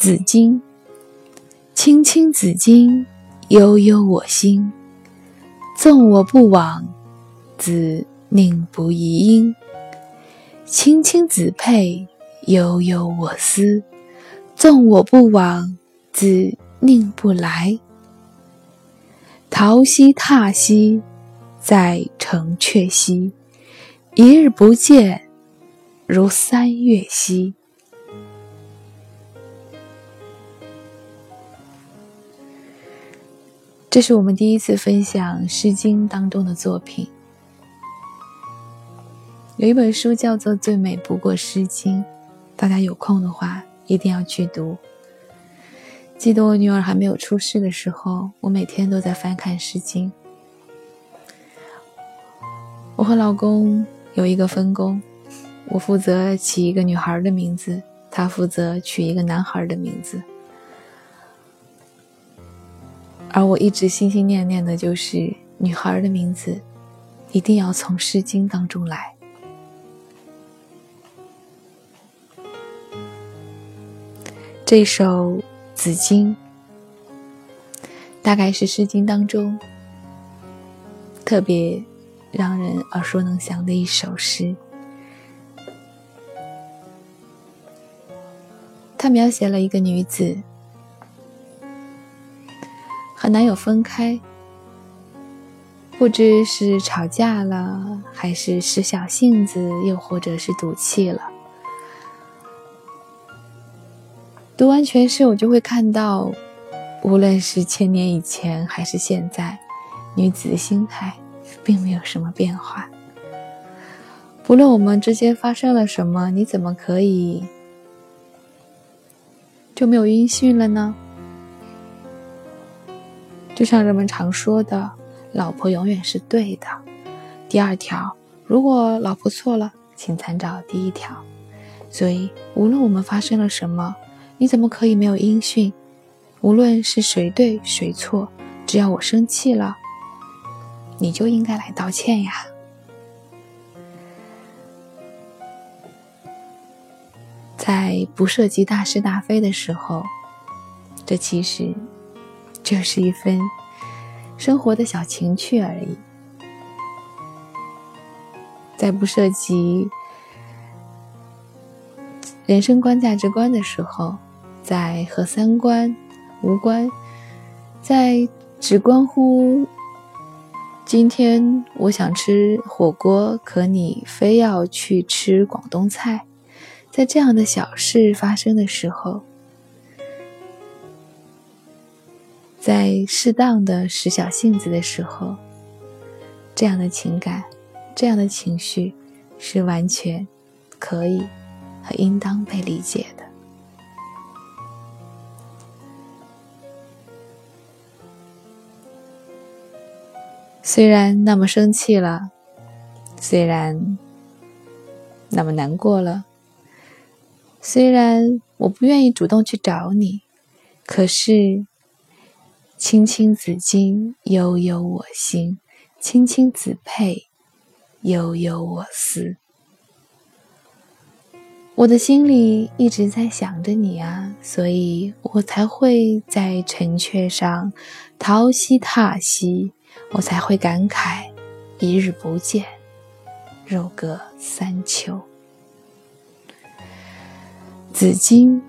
紫荆，青青子衿，悠悠我心。纵我不往，子宁不宜音。青青子佩，悠悠我思。纵我不往，子宁不来？桃溪踏兮，在城阙兮。一日不见，如三月兮。这是我们第一次分享《诗经》当中的作品。有一本书叫做《最美不过诗经》，大家有空的话一定要去读。记得我女儿还没有出世的时候，我每天都在翻看《诗经》。我和老公有一个分工，我负责起一个女孩的名字，他负责取一个男孩的名字。而我一直心心念念的就是女孩的名字，一定要从《诗经》当中来。这首《紫荆》大概是《诗经》当中特别让人耳熟能详的一首诗。它描写了一个女子。男友分开，不知是吵架了，还是使小性子，又或者是赌气了。读完全诗，我就会看到，无论是千年以前还是现在，女子的心态并没有什么变化。不论我们之间发生了什么，你怎么可以就没有音讯了呢？就像人们常说的，老婆永远是对的。第二条，如果老婆错了，请参照第一条。所以，无论我们发生了什么，你怎么可以没有音讯？无论是谁对谁错，只要我生气了，你就应该来道歉呀。在不涉及大是大非的时候，这其实。就是一份生活的小情趣而已，在不涉及人生观、价值观的时候，在和三观无关，在只关乎今天我想吃火锅，可你非要去吃广东菜，在这样的小事发生的时候。在适当的使小性子的时候，这样的情感，这样的情绪，是完全可以和应当被理解的。虽然那么生气了，虽然那么难过了，虽然我不愿意主动去找你，可是。青青子衿，悠悠我心；青青子佩，悠悠我思。我的心里一直在想着你啊，所以我才会在城阙上桃溪踏兮，我才会感慨一日不见，如隔三秋。紫荆，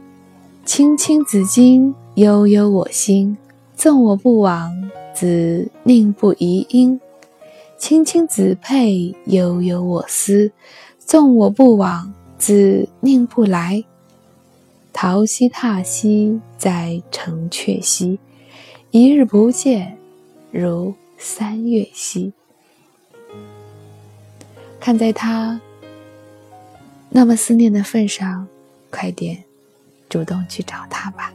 青青子衿，悠悠我心。纵我不往，子宁不宜音？青青子佩，悠悠我思。纵我不往，子宁不来？桃溪踏溪，在城阙兮。一日不见，如三月兮。看在他那么思念的份上，快点主动去找他吧。